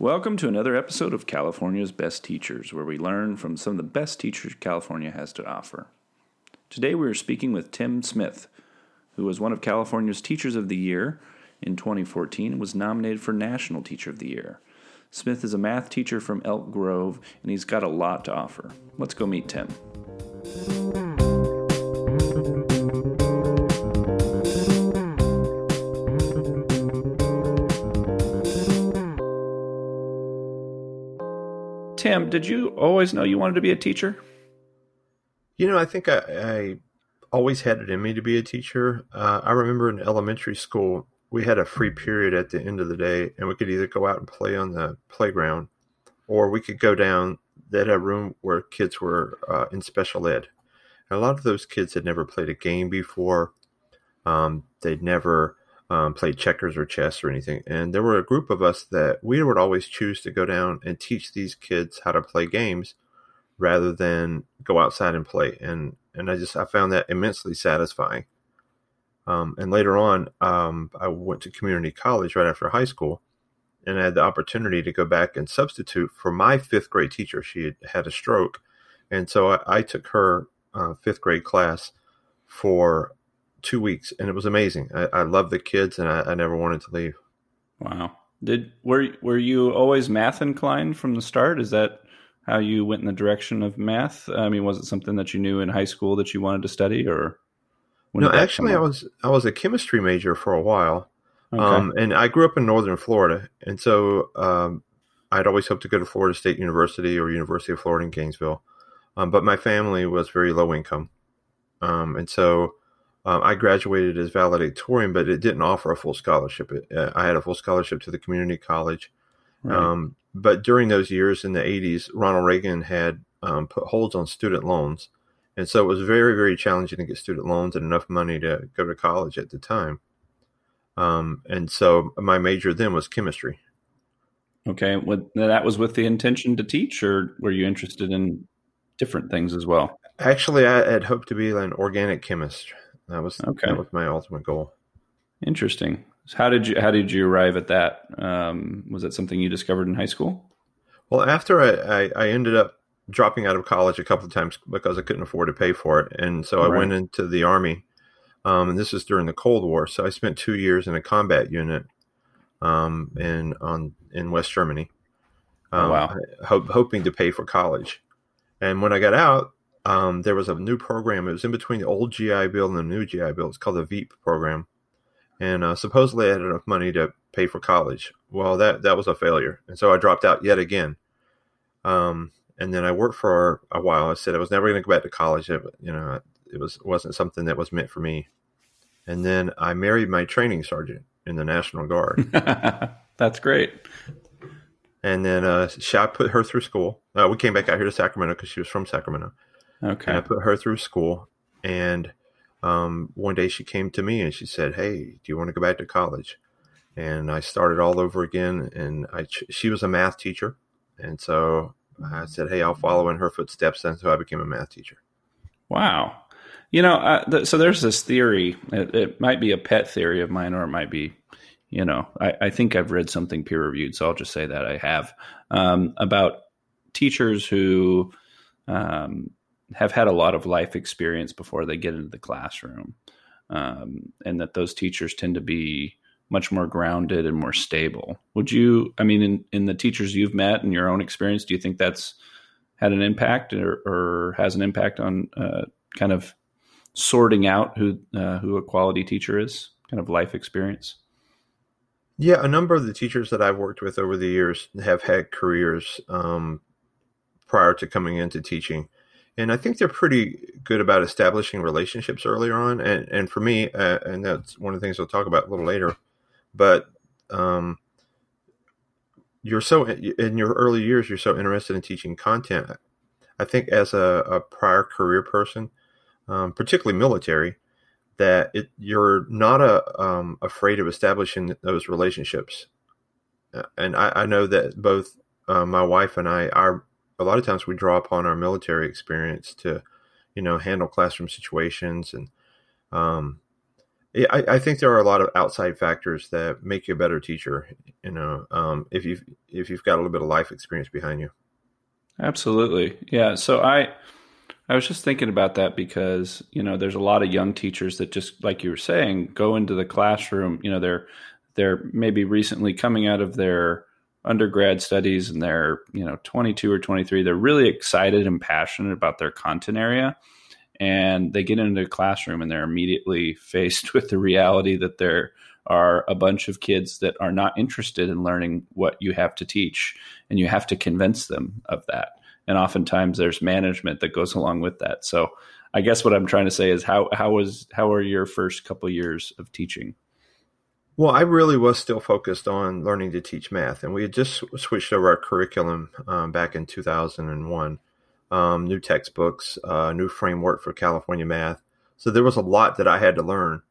Welcome to another episode of California's Best Teachers, where we learn from some of the best teachers California has to offer. Today we are speaking with Tim Smith, who was one of California's Teachers of the Year in 2014 and was nominated for National Teacher of the Year. Smith is a math teacher from Elk Grove, and he's got a lot to offer. Let's go meet Tim. Tim, did you always know you wanted to be a teacher? You know, I think I, I always had it in me to be a teacher. Uh, I remember in elementary school, we had a free period at the end of the day, and we could either go out and play on the playground, or we could go down. They had a room where kids were uh, in special ed. And a lot of those kids had never played a game before. Um, they'd never um, played checkers or chess or anything. And there were a group of us that we would always choose to go down and teach these kids how to play games rather than go outside and play. And and I just I found that immensely satisfying. Um, and later on, um, I went to community college right after high school, and I had the opportunity to go back and substitute for my fifth grade teacher. She had had a stroke, and so I, I took her uh, fifth grade class for two weeks, and it was amazing. I, I love the kids, and I, I never wanted to leave. Wow. Did were were you always math inclined from the start? Is that how you went in the direction of math? I mean, was it something that you knew in high school that you wanted to study, or no? Actually, I was I was a chemistry major for a while, okay. um, and I grew up in northern Florida, and so um, I'd always hoped to go to Florida State University or University of Florida in Gainesville, um, but my family was very low income, um, and so um, I graduated as valedictorian, but it didn't offer a full scholarship. It, uh, I had a full scholarship to the community college. Right. Um, but during those years in the 80s, Ronald Reagan had um, put holds on student loans. And so it was very, very challenging to get student loans and enough money to go to college at the time. Um, and so my major then was chemistry. Okay. Well, that was with the intention to teach, or were you interested in different things as well? Actually, I had hoped to be an organic chemist. That was okay. That was my ultimate goal. Interesting. So how did you how did you arrive at that? Um, was that something you discovered in high school? Well, after I, I, I, ended up dropping out of college a couple of times because I couldn't afford to pay for it, and so I went into the army. Um, and this was during the Cold War, so I spent two years in a combat unit um, in on in West Germany. Um, oh, wow! Ho- hoping to pay for college, and when I got out, um, there was a new program. It was in between the old GI Bill and the new GI Bill. It's called the VEAP program, and uh, supposedly I had enough money to pay for college. Well, that that was a failure, and so I dropped out yet again. Um, and then I worked for a while. I said I was never going to go back to college. It, you know, it was wasn't something that was meant for me. And then I married my training sergeant in the National Guard. That's great. And then uh, I put her through school. Uh, we came back out here to Sacramento because she was from Sacramento. Okay. And I put her through school, and um, one day she came to me and she said, "Hey, do you want to go back to college?" And I started all over again. And I she was a math teacher, and so I said, "Hey, I'll follow in her footsteps." And so I became a math teacher. Wow. You know, uh, th- so there's this theory. It, it, might be a pet theory of mine, or it might be, you know, I, I think I've read something peer reviewed, so I'll just say that I have um, about teachers who um, have had a lot of life experience before they get into the classroom, um, and that those teachers tend to be much more grounded and more stable. Would you? I mean, in, in the teachers you've met and your own experience, do you think that's had an impact or, or has an impact on uh, kind of sorting out who uh, who a quality teacher is? Kind of life experience. Yeah, a number of the teachers that I've worked with over the years have had careers um, prior to coming into teaching and I think they're pretty good about establishing relationships earlier on. And and for me, uh, and that's one of the things we'll talk about a little later. But um, you're so in your early years, you're so interested in teaching content. I think as a, a prior career person, um, particularly military, that it, you're not a, um, afraid of establishing those relationships. Uh, and I, I know that both uh, my wife and I, our a lot of times we draw upon our military experience to, you know, handle classroom situations and, um, I, I, think there are a lot of outside factors that make you a better teacher. You know, um, if you've if you've got a little bit of life experience behind you. Absolutely, yeah. So I I was just thinking about that because you know there's a lot of young teachers that just like you were saying go into the classroom. You know, they're they're maybe recently coming out of their undergrad studies and they're you know 22 or 23 they're really excited and passionate about their content area. And they get into a classroom and they're immediately faced with the reality that there are a bunch of kids that are not interested in learning what you have to teach and you have to convince them of that. And oftentimes there's management that goes along with that. So i guess what i'm trying to say is how how was how are your first couple years of teaching well, I really was still focused on learning to teach math, and we had just switched over our curriculum um, back in 2001 um, new textbooks, uh, new framework for California math. So there was a lot that I had to learn.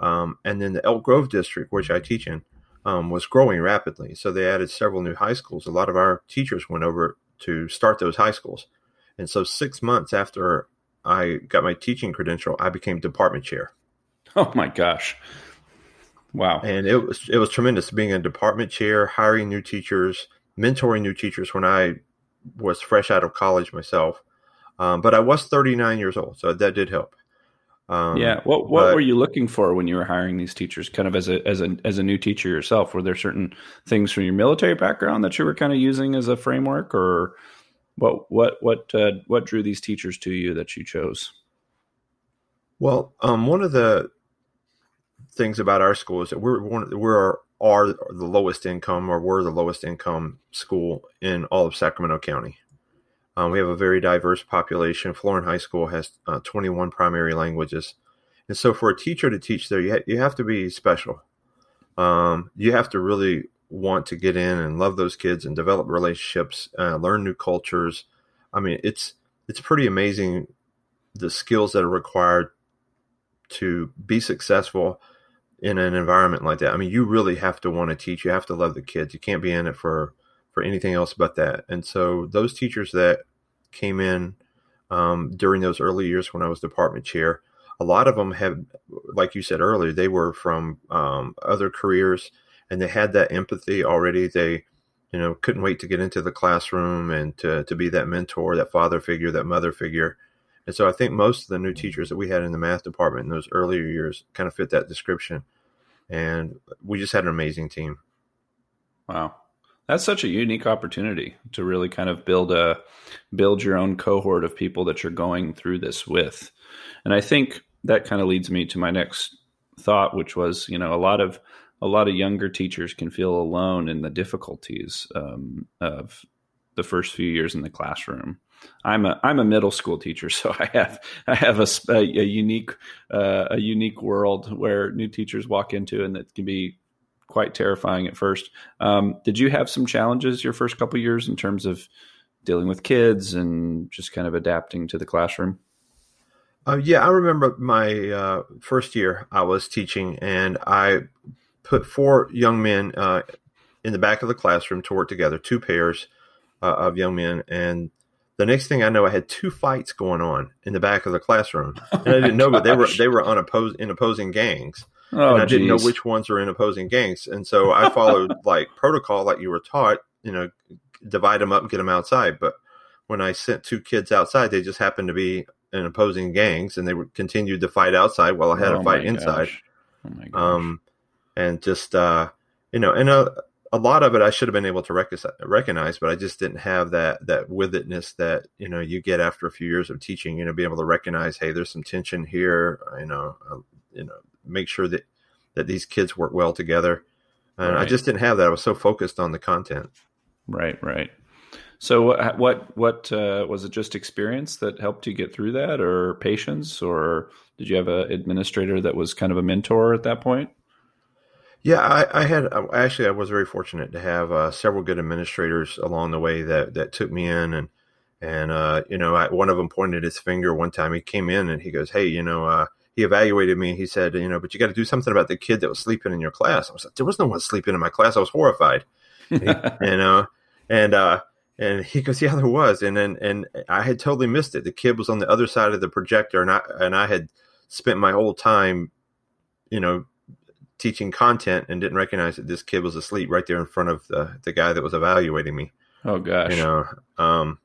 Um, and then the Elk Grove district, which I teach in, um, was growing rapidly. So they added several new high schools. A lot of our teachers went over to start those high schools. And so six months after I got my teaching credential, I became department chair. Oh my gosh. Wow. And it was it was tremendous being a department chair, hiring new teachers, mentoring new teachers when I was fresh out of college myself, um, but I was 39 years old, so that did help. Um, yeah. What What but, were you looking for when you were hiring these teachers? Kind of as a as a as a new teacher yourself, were there certain things from your military background that you were kind of using as a framework, or what what what uh, what drew these teachers to you that you chose? Well, um, one of the things about our school is that we're one we're are the lowest income or were the lowest income school in all of Sacramento County. Um, we have a very diverse population. Florin High School has uh, 21 primary languages. And so for a teacher to teach there, you, ha- you have to be special. Um, you have to really want to get in and love those kids and develop relationships, uh, learn new cultures. I mean, it's it's pretty amazing the skills that are required to be successful in an environment like that. I mean, you really have to want to teach. You have to love the kids. You can't be in it for for anything else but that. And so those teachers that came in um, during those early years when I was department chair, a lot of them have, like you said earlier, they were from um, other careers and they had that empathy already. They, you know, couldn't wait to get into the classroom and to, to be that mentor, that father figure, that mother figure. And so I think most of the new teachers that we had in the math department in those earlier years kind of fit that description. And we just had an amazing team. Wow. That's such a unique opportunity to really kind of build a build your own cohort of people that you're going through this with. And I think that kind of leads me to my next thought, which was, you know, a lot of a lot of younger teachers can feel alone in the difficulties um, of the first few years in the classroom. I'm a I'm a middle school teacher, so I have I have a, a, a unique uh, a unique world where new teachers walk into, and that can be quite terrifying at first. Um, did you have some challenges your first couple years in terms of dealing with kids and just kind of adapting to the classroom? Uh, yeah, I remember my uh, first year I was teaching, and I put four young men uh, in the back of the classroom to work together, two pairs uh, of young men, and the next thing I know, I had two fights going on in the back of the classroom, and I didn't know, but they were they were unopposed in opposing gangs, oh, and I geez. didn't know which ones were in opposing gangs, and so I followed like protocol, like you were taught, you know, divide them up and get them outside. But when I sent two kids outside, they just happened to be in opposing gangs, and they were, continued to fight outside while I had oh, a fight inside. Oh my um, and just uh, you know, and uh, a lot of it I should have been able to rec- recognize, but I just didn't have that that withitness that you know you get after a few years of teaching. You know, be able to recognize, hey, there's some tension here. You know, uh, you know, make sure that that these kids work well together. And right. I just didn't have that. I was so focused on the content. Right, right. So what what uh, was it? Just experience that helped you get through that, or patience, or did you have an administrator that was kind of a mentor at that point? Yeah, I, I, had actually I was very fortunate to have uh, several good administrators along the way that that took me in and and uh, you know I, one of them pointed his finger one time. He came in and he goes, "Hey, you know." Uh, he evaluated me. He said, "You know, but you got to do something about the kid that was sleeping in your class." I was like, "There was no one sleeping in my class." I was horrified, you know, and uh, and he goes, "Yeah, there was." And then and I had totally missed it. The kid was on the other side of the projector, and I and I had spent my whole time you know, teaching content and didn't recognize that this kid was asleep right there in front of the, the guy that was evaluating me. Oh gosh. You know, um,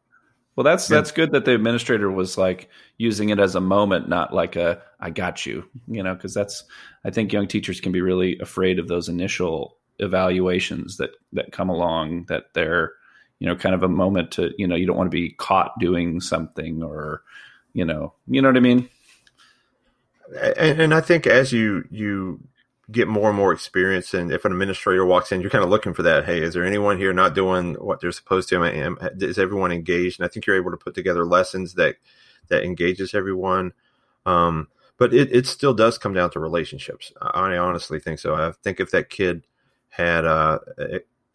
well, that's that's good that the administrator was like using it as a moment, not like a "I got you," you know, because that's I think young teachers can be really afraid of those initial evaluations that that come along. That they're you know kind of a moment to you know you don't want to be caught doing something or you know you know what I mean. And, and I think as you you get more and more experience. And if an administrator walks in, you're kind of looking for that. Hey, is there anyone here not doing what they're supposed to? Am, is everyone engaged? And I think you're able to put together lessons that that engages everyone. Um, but it, it still does come down to relationships. I honestly think so. I think if that kid had uh,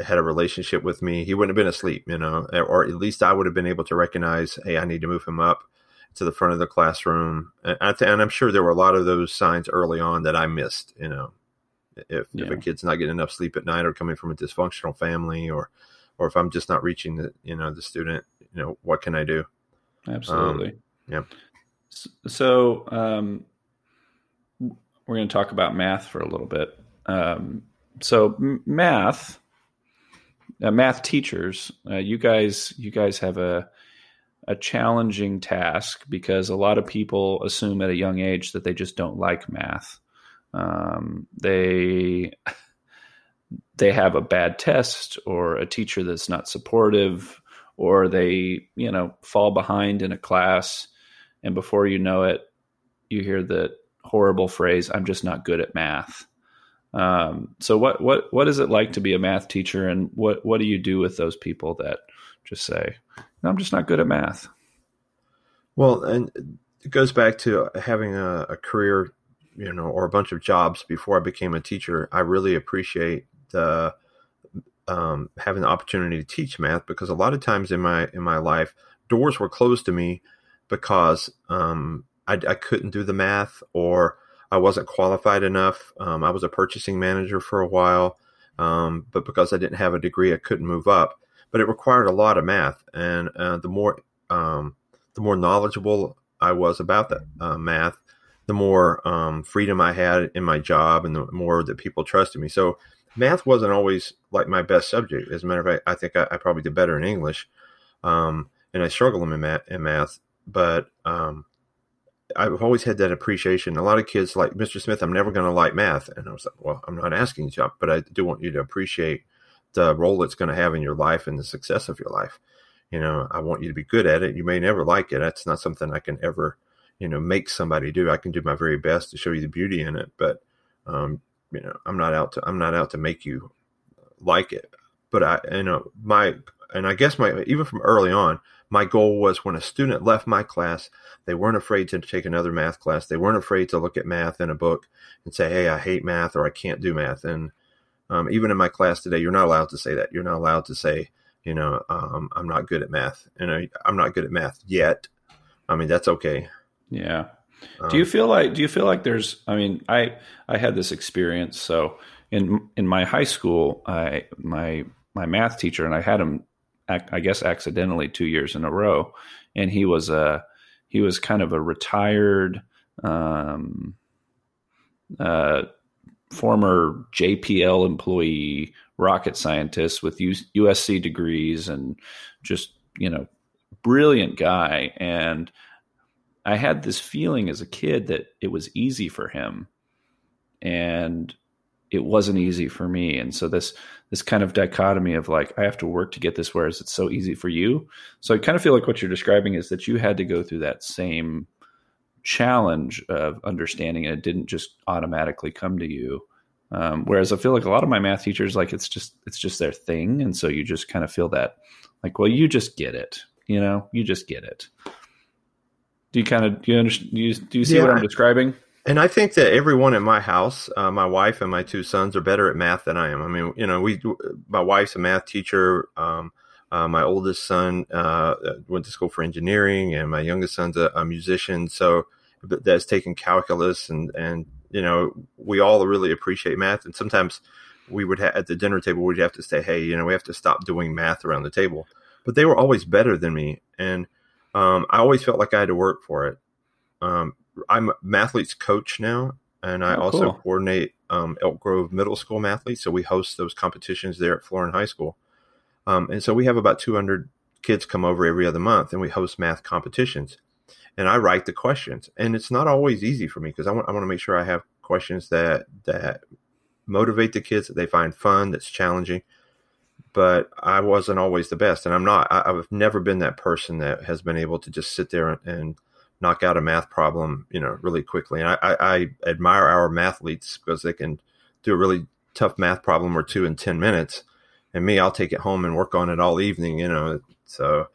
had a relationship with me, he wouldn't have been asleep, you know, or at least I would have been able to recognize, hey, I need to move him up to the front of the classroom. And, I I'm sure there were a lot of those signs early on that I missed, you know, if, yeah. if a kid's not getting enough sleep at night or coming from a dysfunctional family or or if I'm just not reaching the you know the student, you know, what can I do? Absolutely. Um, yeah. So um, we're going to talk about math for a little bit. Um, so math, uh, math teachers, uh, you guys, you guys have a a challenging task because a lot of people assume at a young age that they just don't like math. Um, they they have a bad test or a teacher that's not supportive or they you know fall behind in a class and before you know it you hear the horrible phrase i'm just not good at math. Um, so what what what is it like to be a math teacher and what what do you do with those people that just say i'm just not good at math well and it goes back to having a, a career you know, or a bunch of jobs before I became a teacher, I really appreciate the um, having the opportunity to teach math because a lot of times in my in my life, doors were closed to me because um, I, I, couldn't do the math or I wasn't qualified enough. Um, I was a purchasing manager for a while, um, but because I didn't have a degree, I couldn't move up. But it required a lot of math, and uh, the more um, the more knowledgeable I was about that uh, math, the more um, freedom I had in my job and the more that people trusted me. So math wasn't always like my best subject. As a matter of fact, I think I, I probably did better in English, um, and I struggle in math. In math, but um, I've always had that appreciation. A lot of kids like Mr. Smith. I'm never going to like math, and I was like, well, I'm not asking you to, but I do want you to appreciate the role it's going to have in your life and the success of your life. You know, I want you to be good at it. You may never like it. That's not something I can ever you know make somebody do. I can do my very best to show you the beauty in it, but um, you know I'm not out to I'm not out to make you like it. But I you know my and I guess my even from early on, my goal was when a student left my class, they weren't afraid to take another math class. They weren't afraid to look at math in a book and say, "Hey, I hate math" or "I can't do math." And um, even in my class today, you're not allowed to say that. You're not allowed to say, you know, um, I'm not good at math. Know, I'm not good at math yet. I mean, that's okay. Yeah. Um, do you feel like do you feel like there's I mean, I I had this experience. So in in my high school, I my my math teacher and I had him I guess accidentally 2 years in a row. And he was a he was kind of a retired um uh former JPL employee, rocket scientist with USC degrees and just, you know, brilliant guy. And I had this feeling as a kid that it was easy for him and it wasn't easy for me. And so this this kind of dichotomy of like I have to work to get this whereas it's so easy for you. So I kind of feel like what you're describing is that you had to go through that same challenge of understanding and it didn't just automatically come to you. Um, whereas I feel like a lot of my math teachers, like it's just it's just their thing, and so you just kind of feel that, like, well, you just get it, you know, you just get it. Do you kind of do you understand? Do you, do you see yeah. what I'm describing? And I think that everyone in my house, uh, my wife and my two sons, are better at math than I am. I mean, you know, we my wife's a math teacher. Um, uh, my oldest son uh, went to school for engineering, and my youngest son's a, a musician. So that's taken calculus, and and you know, we all really appreciate math. And sometimes we would have at the dinner table, we'd have to say, hey, you know, we have to stop doing math around the table. But they were always better than me, and um, I always felt like I had to work for it. Um, I'm Mathlete's coach now, and I Oh, also cool. coordinate um, Elk Grove Middle School mathletes. So we host those competitions there at Florin High School, um, and so we have about 200 kids come over every other month, and we host math competitions. And I write the questions, and it's not always easy for me because I want I want to make sure I have questions that that motivate the kids that they find fun, that's challenging. But I wasn't always the best, and I'm not. I, I've never been that person that has been able to just sit there and, and knock out a math problem, you know, really quickly. And I, I, I admire our mathletes because they can do a really tough math problem or two in ten minutes. And me, I'll take it home and work on it all evening, you know. So,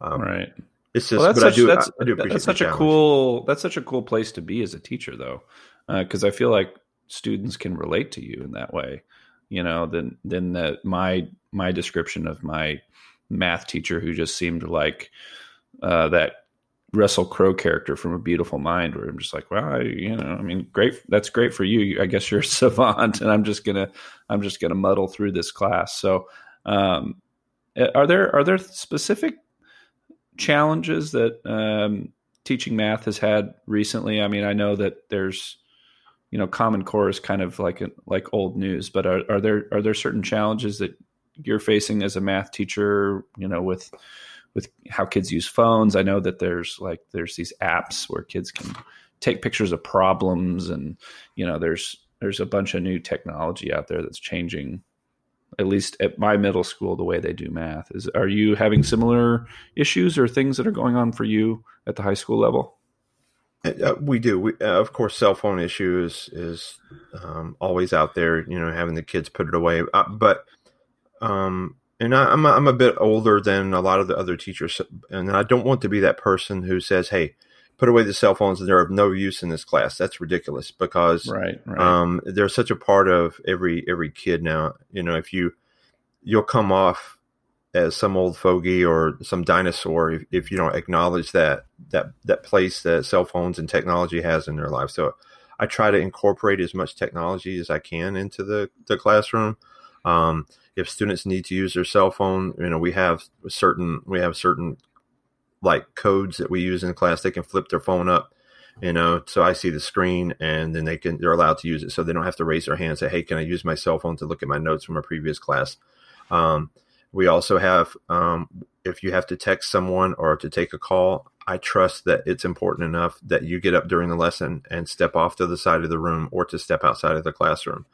um, right. it's just, Well, that's such, I do, that's, I do appreciate that's such a challenge. cool that's such a cool place to be as a teacher though because i feel like students can relate to you in that way you know than than that my my description of my math teacher who just seemed like uh, that Russell Crowe character from A Beautiful Mind, where I'm just like, well, I, you know, I mean, great, that's great for you. I guess you're a savant, and I'm just gonna, I'm just gonna muddle through this class. So, um, are there are there specific challenges that um, teaching math has had recently? I mean, I know that there's, you know, Common Core is kind of like like old news, but are, are there are there certain challenges that you're facing as a math teacher? You know, with with how kids use phones. I know that there's like there's these apps where kids can take pictures of problems, and you know, there's there's a bunch of new technology out there that's changing at least at my middle school the way they do math is are you having similar issues or things that are going on for you at the high school level Uh, we do. We, uh, of course, cell phone issue is is um, always out there. You know, having the kids put it away. Uh, but um, and I, I'm a, I'm a bit older than a lot of the other teachers, and I don't want to be that person who says, "Hey, put away the cell phones; they're of no use in this class." That's ridiculous because right right um, they're such a part of every every kid now. You know, if you you'll come off as some old fogey or some dinosaur if, if you don't acknowledge that that that place that cell phones and technology has in their life. So I try to incorporate as much technology as I can into the the classroom. Um, if students need to use their cell phone, you know, we have certain we have certain like codes that we use in class. They can flip their phone up you know so i see the screen and then they can they're allowed to use it. So they don't have to raise their hand and say hey can i use my cell phone to look at my notes from a previous class? Um, we also have um, if you have to text someone or to take a call i trust that it's important enough that you get up during the lesson and step off to the side of the room or to step outside of the classroom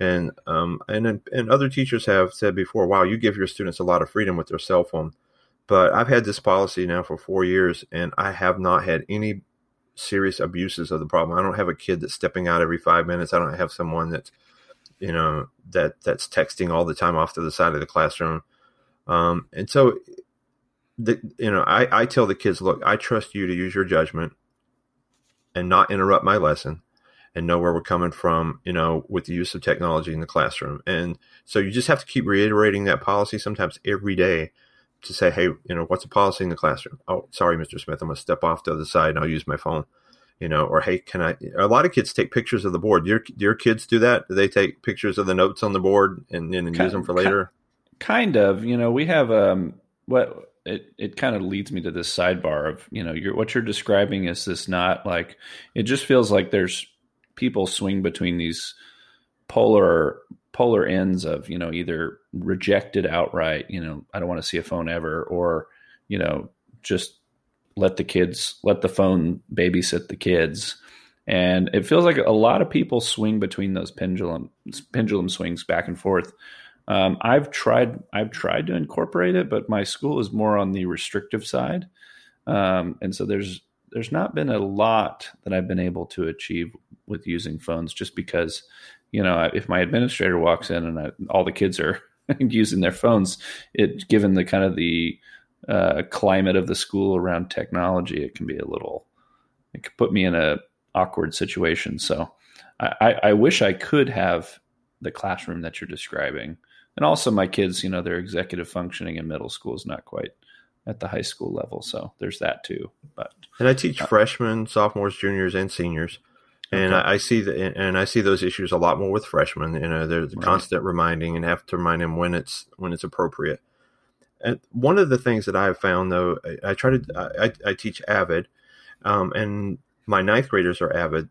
and um, and and other teachers have said before wow you give your students a lot of freedom with their cell phone but i've had this policy now for four years and i have not had any serious abuses of the problem. I don't have a kid that's stepping out every five minutes. I don't have someone that's you know that that's texting all the time off to the side of the classroom. Um, and so, the you know, I I tell the kids, look, I trust you to use your judgment and not interrupt my lesson and know where we're coming from, you know, with the use of technology in the classroom. And so you just have to keep reiterating that policy sometimes every day to say, hey, you know, what's the policy in the classroom? Oh, sorry, Mr. Smith, I'm going to step off to the side and I'll use my phone. You know, or hey, can I? A lot of kids take pictures of the board. Do your, do your kids do that? Do they take pictures of the notes on the board and, then use them for later? Kind of. You know, we have um, what it it kind of leads me to this sidebar of you know, you're, what you're describing is this not like it just feels like there's people swing between these polar polar ends of you know either rejected outright you know i don't want to see a phone ever or you know just let the kids let the phone babysit the kids. And it feels like a lot of people swing between those pendulum pendulum swings back and forth. Um, i've tried i've tried to incorporate it but my school is more on the restrictive side. Um, and so there's there's not been a lot that i've been able to achieve with using phones just because you know if my administrator walks in and I, all the kids are using their phones it given the kind of the uh, climate of the school around technology it can be a little it could put me in a awkward situation. So I, I, wish i could have the classroom that you're describing. And also my kids you know their executive functioning in middle school is not quite at the high school level. So there's that too. But and i teach uh, freshmen sophomores juniors and seniors and okay. I, I, see that, and I see those issues a lot more with freshmen. You know, there's right. constant reminding, and have to remind them when it's when it's appropriate. And one of the things that I have found, though, I, I try to I, I, teach Avid, um, and my ninth graders are Avid.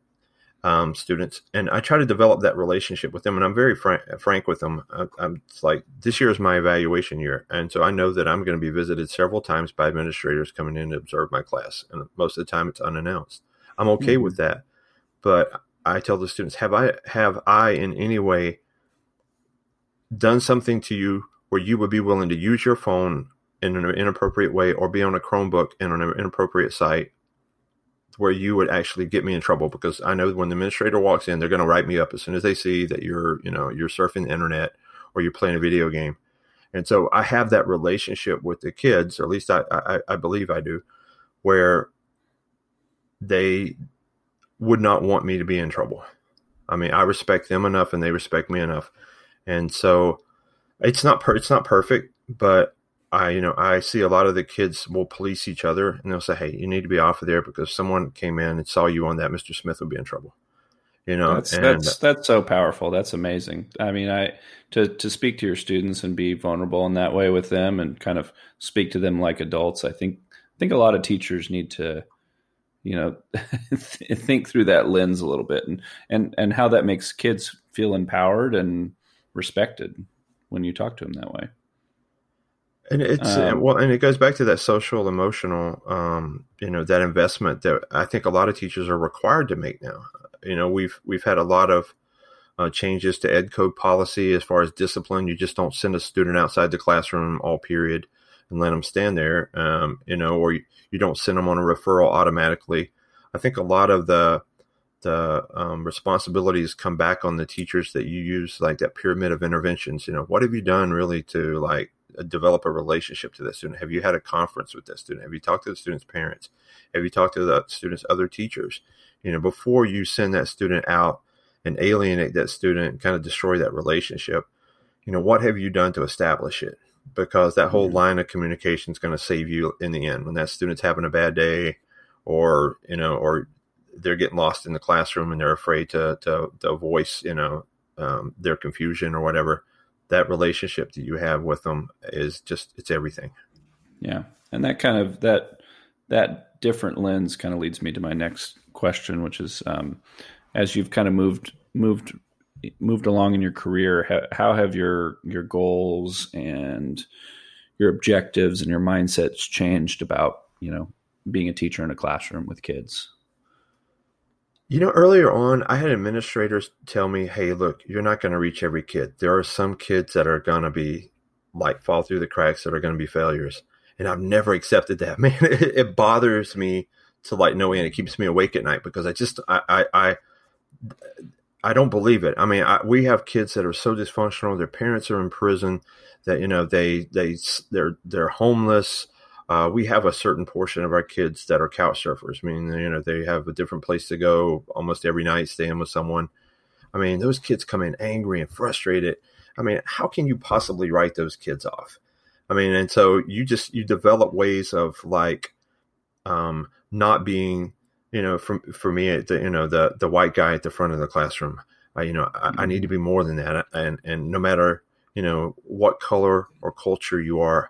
um, students, and I try to develop that relationship with them. And I'm very frank, frank with them. I, am like, this year is my evaluation year, and so I know that I'm going to be visited several times by administrators coming in to observe my class, and most of the time it's unannounced. I'm okay mm-hmm. with that, but I tell the students, have I have I in any way done something to you where you would be willing to use your phone in an inappropriate way or be on a Chromebook in an inappropriate site where you would actually get me in trouble because I know when the administrator walks in, they're going to write me up as soon as they see that you're, you know, you're surfing the internet or you're playing a video game. And so I have that relationship with the kids, or at least I, I, I believe I do, where they would not want me to be in trouble. I mean, I respect them enough and they respect me enough. And so it's not per- it's not perfect, but I, you know, I see a lot of the kids will police each other and they'll say, Hey, you need to be off of there because someone came in and saw you on that. Mr. Smith would be in trouble. You know, that's, and, that's, that's so powerful. That's amazing. I mean, I, to, to speak to your students and be vulnerable in that way with them and kind of speak to them like adults. I think, I think a lot of teachers need to, you know, think through that lens a little bit and, and, and how that makes kids feel empowered and respected when you talk to them that way. And it's um, well, and it goes back to that social emotional, um, you know, that investment that I think a lot of teachers are required to make now. You know, we've we've had a lot of uh, changes to ed code policy as far as discipline. You just don't send a student outside the classroom all period and let them stand there, um, you know, or you, you, don't send them on a referral automatically. I think a lot of the the um, responsibilities come back on the teachers that you use, like that pyramid of interventions. You know, what have you done really to like develop a relationship to that student? Have you had a conference with that student? Have you talked to the student's parents? Have you talked to the student's other teachers? You know, before you send that student out and alienate that student kind of destroy that relationship, you know, what have you done to establish it? Because that whole line of communication is going to save you in the end. When that student's having a bad day or, you know, or they're getting lost in the classroom and they're afraid to, to, to voice, you know, um, their confusion or whatever that relationship that you have with them is just it's everything. Yeah, and that kind of that that different lens kind of leads me to my next question, which is um, as you've kind of moved moved moved along in your career, how, how have your your goals and your objectives and your mindsets changed about you know being a teacher in a classroom with kids? You know, earlier on, I had administrators tell me, hey, look, you're not going to reach every kid. There are some kids that are going to be like fall through the cracks that are going to be failures. And I've never accepted that. Man, it, it bothers me to like no end. It keeps me awake at night because I just, I, I, I, I don't believe it. I mean, I, we have kids that are so dysfunctional. Their parents are in prison that, you know, they, they, they're, they're homeless uh, we have a certain portion of our kids that are couch surfers. I mean, you know, they have a different place to go almost every night, staying with someone. I mean, those kids come in angry and frustrated. I mean, how can you possibly write those kids off? I mean, and so you just you develop ways of like um, not being, you know, for for me, the, you know, the the white guy at the front of the classroom. I, you know, I, I need to mm-hmm. be more than that, and and no matter you know what color or culture you are,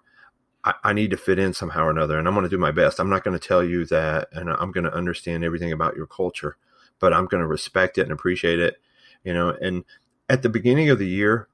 I, I need to fit in somehow or another, and I'm going to do my best. I'm not going to tell you that, and I'm going to understand everything about your culture, but I'm going to respect it and appreciate it. You know, and at the beginning of the year,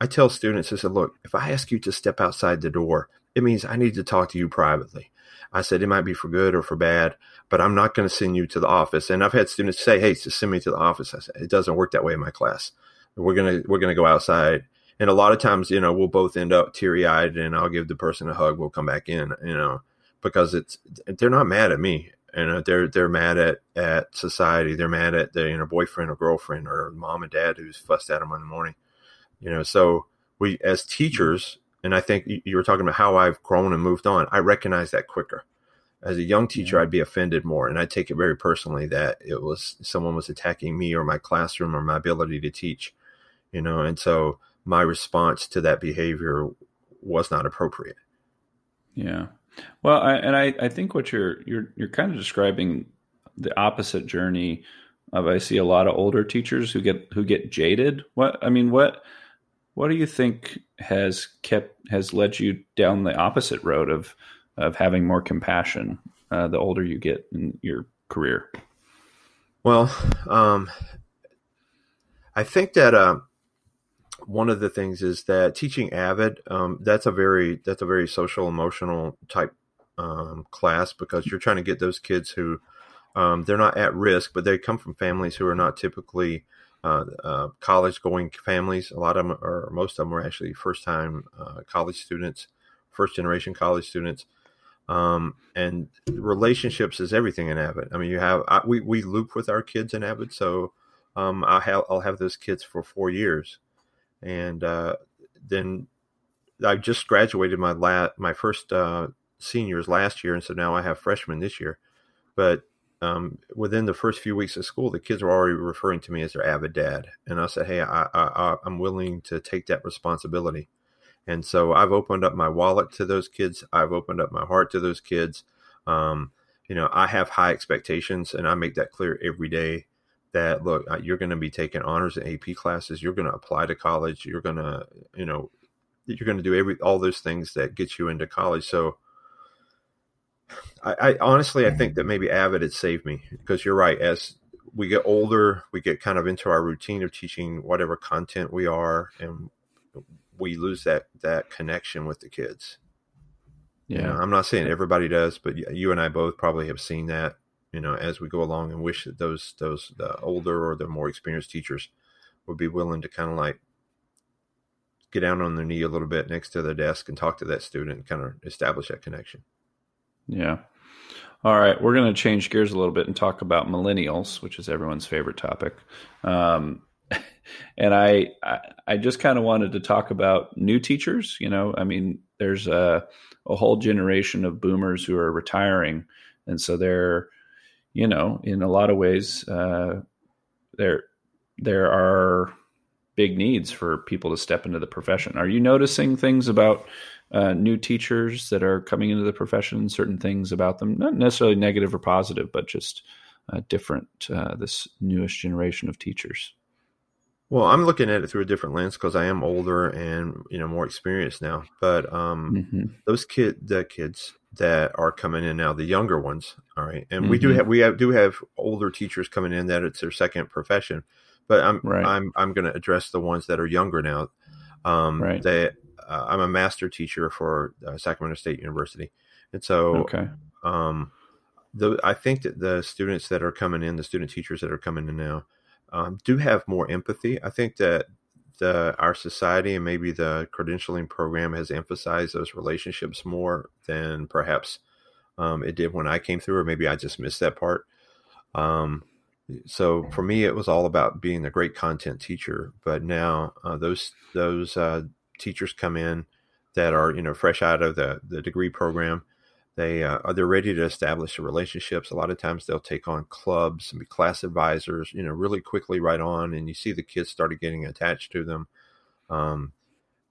I tell students, I said, look, if I ask you to step outside the door, it means I need to talk to you privately. I said, it might be for good or for bad, but I'm not going to send you to the office. And I've had students say, hey, just send me to the office. I said, it doesn't work that way in my class. We're going to, we're going to go outside and a lot of times, you know, we'll both end up teary eyed and I'll give the person a hug. We'll come back in, you know, because it's, they're not mad at me. You know, they're, they're mad at, at society. They're mad at their, you know, boyfriend or girlfriend or mom and dad who's fussed at them in the morning, you know, so we, as teachers, and I think you were talking about how I've grown and moved on. I recognize that quicker. As a young teacher, I'd be offended more, and I take it very personally that it was someone was attacking me or my classroom or my ability to teach, you know. And so my response to that behavior was not appropriate. Yeah. Well, I, and I, I think what you're you're you're kind of describing the opposite journey of I see a lot of older teachers who get who get jaded. What I mean, what what do you think has kept has led you down the opposite road of of having more compassion uh, the older you get in your career? Well, um, I think that uh, one of the things is that teaching Avid um, that's a very that's a very social emotional type um, class because you're trying to get those kids who um, they're not at risk, but they come from families who are not typically uh, uh, college going families. A lot of them, or most of them, are actually first time uh, college students, first generation college students. Um, and relationships is everything in Avid. I mean, you have I, we we loop with our kids in Avid, so um, I have I'll have those kids for four years and uh, then I just graduated my la- my first uh, seniors last year, and so now I have freshmen this year. But um, within the first few weeks of school, the kids were already referring to me as their avid dad, and I said, "Hey, I, I, I'm willing to take that responsibility." And so I've opened up my wallet to those kids. I've opened up my heart to those kids. Um, you know, I have high expectations, and I make that clear every day that look you're going to be taking honors and ap classes you're going to apply to college you're going to you know you're going to do every all those things that get you into college so I, I honestly i think that maybe avid had saved me because you're right as we get older we get kind of into our routine of teaching whatever content we are and we lose that that connection with the kids. Yeah. you know, i'm not saying everybody does but you and i both probably have seen that you know, as we go along and wish that those those the older or the more experienced teachers would be willing to kind of like get down on their knee a little bit next to the desk and talk to that student and kind of establish that connection. Yeah. All right, we're going to change gears a little bit and talk about millennials, which is everyone's favorite topic. Um, and I, I, I just kind of wanted to talk about new teachers. You know, I mean, there's a, a whole generation of boomers who are retiring, and so they're you know, in a lot of ways, uh, there there are big needs for people to step into the profession. Are you noticing things about uh, new teachers that are coming into the profession? Certain things about them, not necessarily negative or positive, but just uh, different. Uh, this newest generation of teachers. Well, I'm looking at it through a different lens because I am older and you know more experienced now. But um, mm-hmm. those kid, the kids that are coming in now, the younger ones, all right, and mm-hmm. we do mm-hmm. have we have, do have older teachers coming in that it's their second profession. But I'm right. I'm I'm going to address the ones that are younger now. Um, right. They, uh, I'm a master teacher for uh, Sacramento State University, and so okay. Um, the I think that the students that are coming in, the student teachers that are coming in now um, do have more empathy. I think that the, our society and maybe the credentialing program has emphasized those relationships more than perhaps um, it did when I came through, or maybe I just missed that part. Um, so for me, it was all about being a great content teacher. But now uh, those those uh, teachers come in that are you know fresh out of the the degree program they uh, they're ready to establish the relationships. A lot of times they'll take on clubs and be class advisors, you know, really quickly right on, and you see the kids started getting attached to them. Um,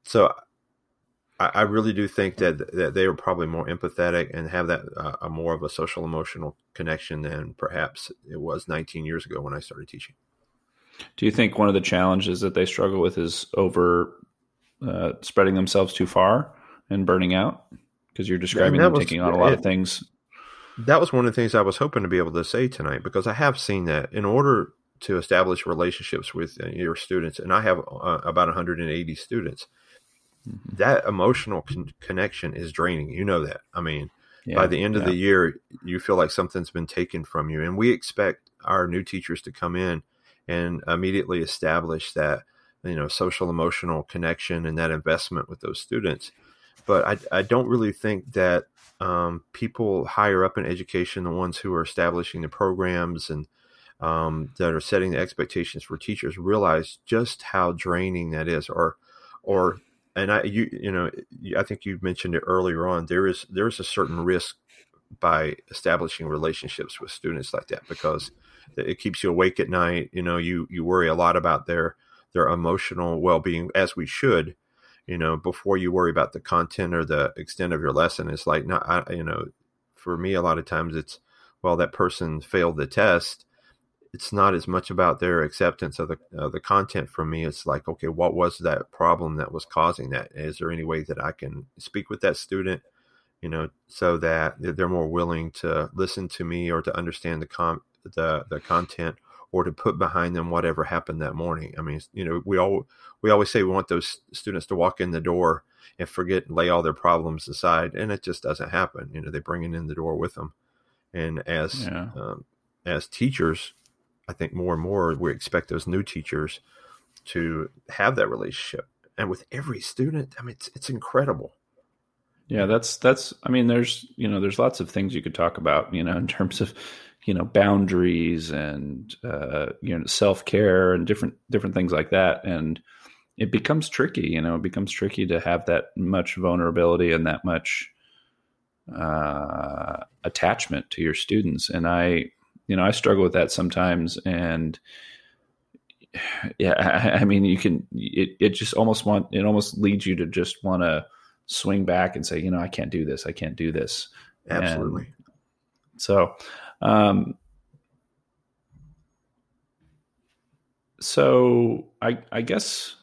so I, I, really do think that that they are probably more empathetic and have that uh, a more of a social emotional connection than perhaps it was 19 years ago when I started teaching. Do you think one of the challenges that they struggle with is over uh, spreading themselves too far and burning out? because you're describing them was, taking on a lot it, of things. That was one of the things I was hoping to be able to say tonight because I have seen that in order to establish relationships with uh, your students, and I have uh, about 180 students. Mm-hmm. That emotional con- connection is draining. You know that. I mean, yeah, by the end of yeah. the year, you feel like something's been taken from you, and we expect our new teachers to come in and immediately establish that you know social emotional connection and that investment with those students but I, I don't really think that um, people higher up in education, the ones who are establishing the programs and um, that are setting the expectations for teachers, realize just how draining that is. Or, or, and I, you, you know, I think you mentioned it earlier on. There is there is a certain risk by establishing relationships with students like that because it keeps you awake at night. You know, you you worry a lot about their their emotional well being, as we should you know, before you worry about the content or the extent of your lesson. It's like, not, I, you know, for me, a lot of times it's, well, that person failed the test. It's not as much about their acceptance of the the content from me. It's like, okay, what was that problem that was causing that? Is there any way that I can speak with that student, you know, so that they're more willing to listen to me or to understand the com the the content, or to put behind them whatever happened that morning. I mean, you know, we all we always say we want those students to walk in the door and forget and lay all their problems aside, and it just doesn't happen. You know, they bring it in the door with them, and as yeah. um, as teachers, I think more and more we expect those new teachers to have that relationship, and with every student, I mean, it's it's incredible. Yeah, that's that's. I mean, there's you know, there's lots of things you could talk about. You know, in terms of you know boundaries and uh, you know self care and different different things like that, and it becomes tricky. You know, it becomes tricky to have that much vulnerability and that much uh, attachment to your students. And I, you know, I struggle with that sometimes, and yeah, I, I mean, you can. It it just almost want it almost leads you to just want to swing back and say, you know, I can't do this. I can't do this. Absolutely. And so, um, so I, I guess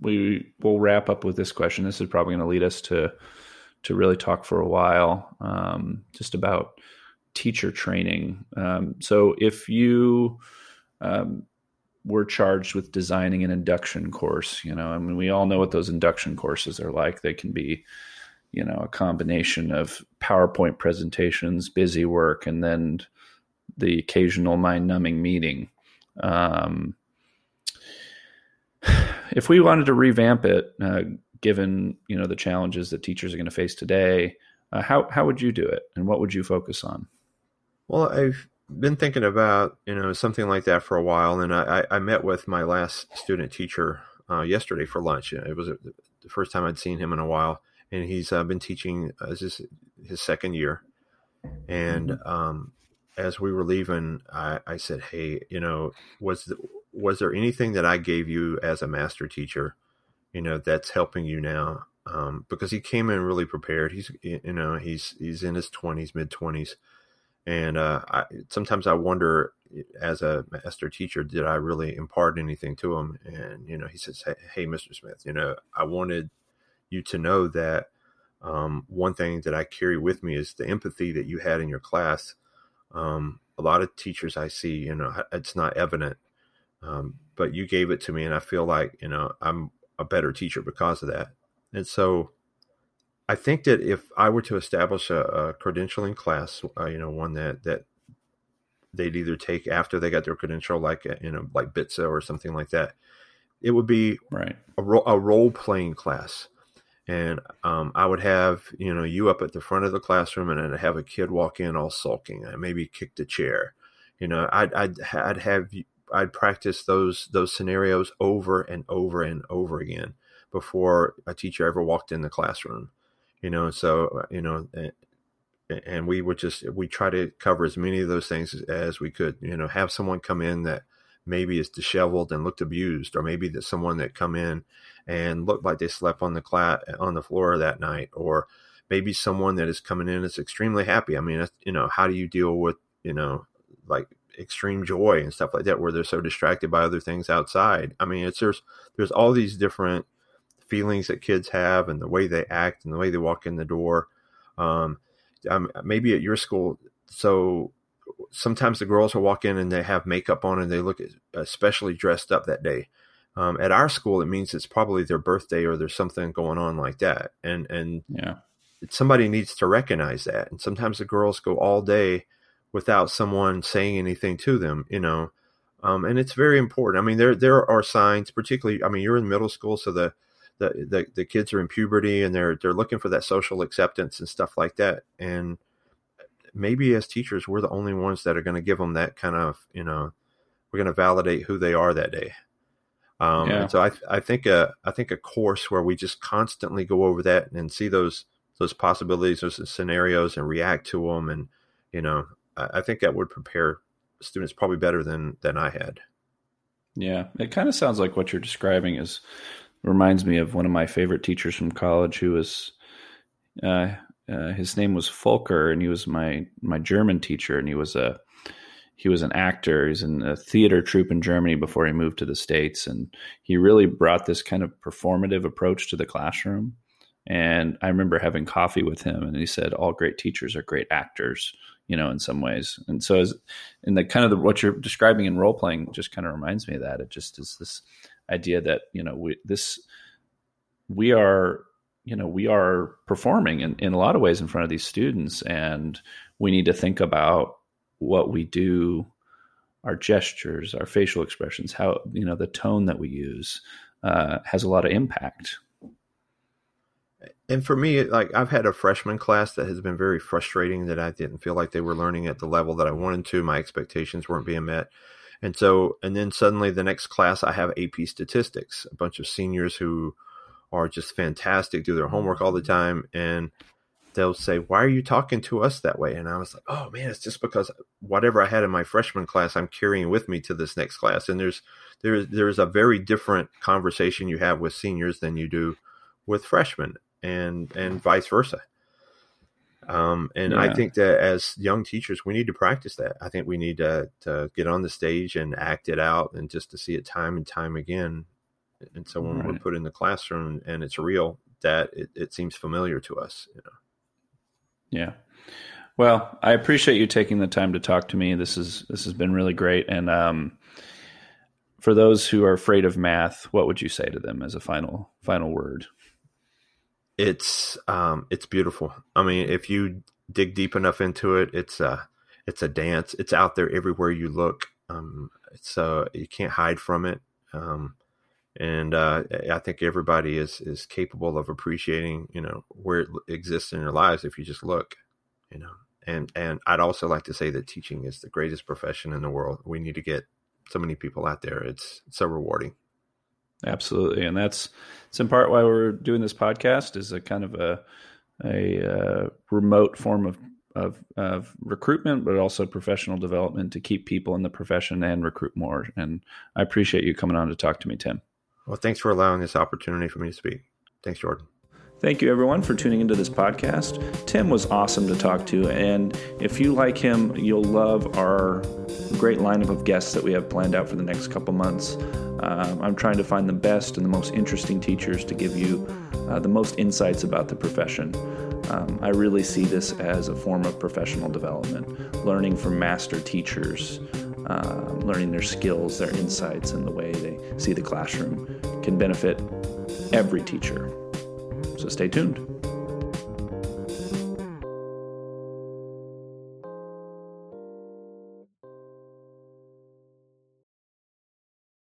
we will wrap up with this question. This is probably going to lead us to to really talk for a while, um, just about teacher training. Um, so, if you um, we're charged with designing an induction course. You know, I mean, we all know what those induction courses are like. They can be, you know, a combination of PowerPoint presentations, busy work, and then the occasional mind numbing meeting. Um, if we wanted to revamp it, uh, given you know the challenges that teachers are going to face today, uh, how how would you do it, and what would you focus on? Well, I've been thinking about you know something like that for a while, and I, I met with my last student teacher uh, yesterday for lunch. It was the first time I'd seen him in a while, and he's uh, been teaching uh, this his second year. And um, as we were leaving, I, I, said, "Hey, you know, was the, was there anything that I gave you as a master teacher, you know, that's helping you now?" Um, because he came in really prepared. He's you know he's he's in his twenties, mid twenties and uh, I, sometimes I wonder, as a master teacher, did I really impart anything to him? And you know, he says, "Hey, hey Mr. Smith, you know, I wanted you to know that um, one thing that I carry with me is the empathy that you had in your class. Um, a lot of teachers I see, you know, it's not evident, um, but you gave it to me, and I feel like you know I'm a better teacher because of that. And so I think that if I were to establish a, a credentialing class, uh, you know, one that that they'd either take after they got their credential, like uh, you know, like BTSA or something like that, it would be right a, ro- a role playing class, and um, I would have you know you up at the front of the classroom, and I'd have a kid walk in all sulking, and maybe kicked the chair, you know, I'd I'd, I'd have I'd practice those those scenarios over and over and over again before a teacher ever walked in the classroom. You know so uh, you know and we would just we try to cover as many of those things as we could. You know have someone come in that maybe is disheveled and looked abused or maybe that someone that come in and looked like they slept on the class on the floor that night or maybe someone that is coming in is extremely happy i mean you know how do you deal with you know like extreme joy and stuff like that where they're so distracted by other things outside i mean it's there's there's all these different feelings that kids have and the way they act and the way they walk in the door. Um, um, maybe at your school, so sometimes the girls will walk in and they have makeup on and they look especially dressed up that day. Um, at our school, it means it's probably their birthday or there's something going on like that. And, and yeah, somebody needs to recognize that. And sometimes the girls go all day without someone saying anything to them, you know, um, and it's very important. I mean, there, there are signs, particularly, I mean, you're in middle school, so the, the, the, the kids are in puberty and they're they're looking for that social acceptance and stuff like that and maybe as teachers we're the only ones that are going to give them that kind of you know we're going to validate who they are that day. Um, yeah. and so I, I think a I think a course where we just constantly go over that and see those those possibilities those scenarios and react to them and you know I, I think that would prepare students probably better than than I had. Yeah. It kind of sounds like what you're describing is reminds me of one of my favorite teachers from college who was uh, uh, his name was Volker and he was my my German teacher and he was a he was an actor he's in a theater troupe in Germany before he moved to the states and he really brought this kind of performative approach to the classroom And I remember having coffee with him, and he said, "All great teachers are great actors." You know, in some ways, and so as in the kind of the, what you're describing in role playing, just kind of reminds me of that. It just is this idea that you know we this we are you know we are performing in, in a lot of ways in front of these students and we need to think about what we do our gestures our facial expressions how you know the tone that we use uh, has a lot of impact. And for me like i've had a freshman class that has been very frustrating that i didn't feel like they were learning at the level that i wanted to. My expectations weren't being met. And so and then suddenly the next class i have ap statistics a bunch of seniors who are just fantastic, do their homework all the time, and they'll say, "Why are you talking to us that way?" And I was like, "Oh man, it's just because whatever I had in my freshman class, I'm carrying with me to this next class." And there's there's there's a very different conversation you have with seniors than you do with freshmen, and and vice versa. Um, and yeah. I think that as young teachers, we need to practice that. I think we need to, to get on the stage and act it out, and just to see it time and time again and so when right. we're put in the classroom and it's real, that it, it seems familiar to us. You know. Yeah. Well, I appreciate you taking the time to talk to me. This is this has been really great. And um, for those who are afraid of math, what would you say to them as a final final word? It's um, it's beautiful. I mean, if you dig deep enough into it, it's a it's a dance. It's out there everywhere you look. Um, so you can't hide from it. Um, and uh, I think everybody is is capable of appreciating, you know, where it exists in their lives if you just look, you know. And and I'd also like to say that teaching is the greatest profession in the world. We need to get so many people out there. It's so rewarding. Absolutely, and that's it's in part why we're doing this podcast is a kind of a a uh, remote form of, of of recruitment, but also professional development to keep people in the profession and recruit more. And I appreciate you coming on to talk to me, Tim. Well, thanks for allowing this opportunity for me to speak. Thanks, Jordan. Thank you, everyone, for tuning into this podcast. Tim was awesome to talk to, and if you like him, you'll love our great lineup of guests that we have planned out for the next couple months. Uh, I'm trying to find the best and the most interesting teachers to give you uh, the most insights about the profession. Um, I really see this as a form of professional development, learning from master teachers, uh, learning their skills, their insights, and the way they see the classroom can benefit every teacher. So stay tuned.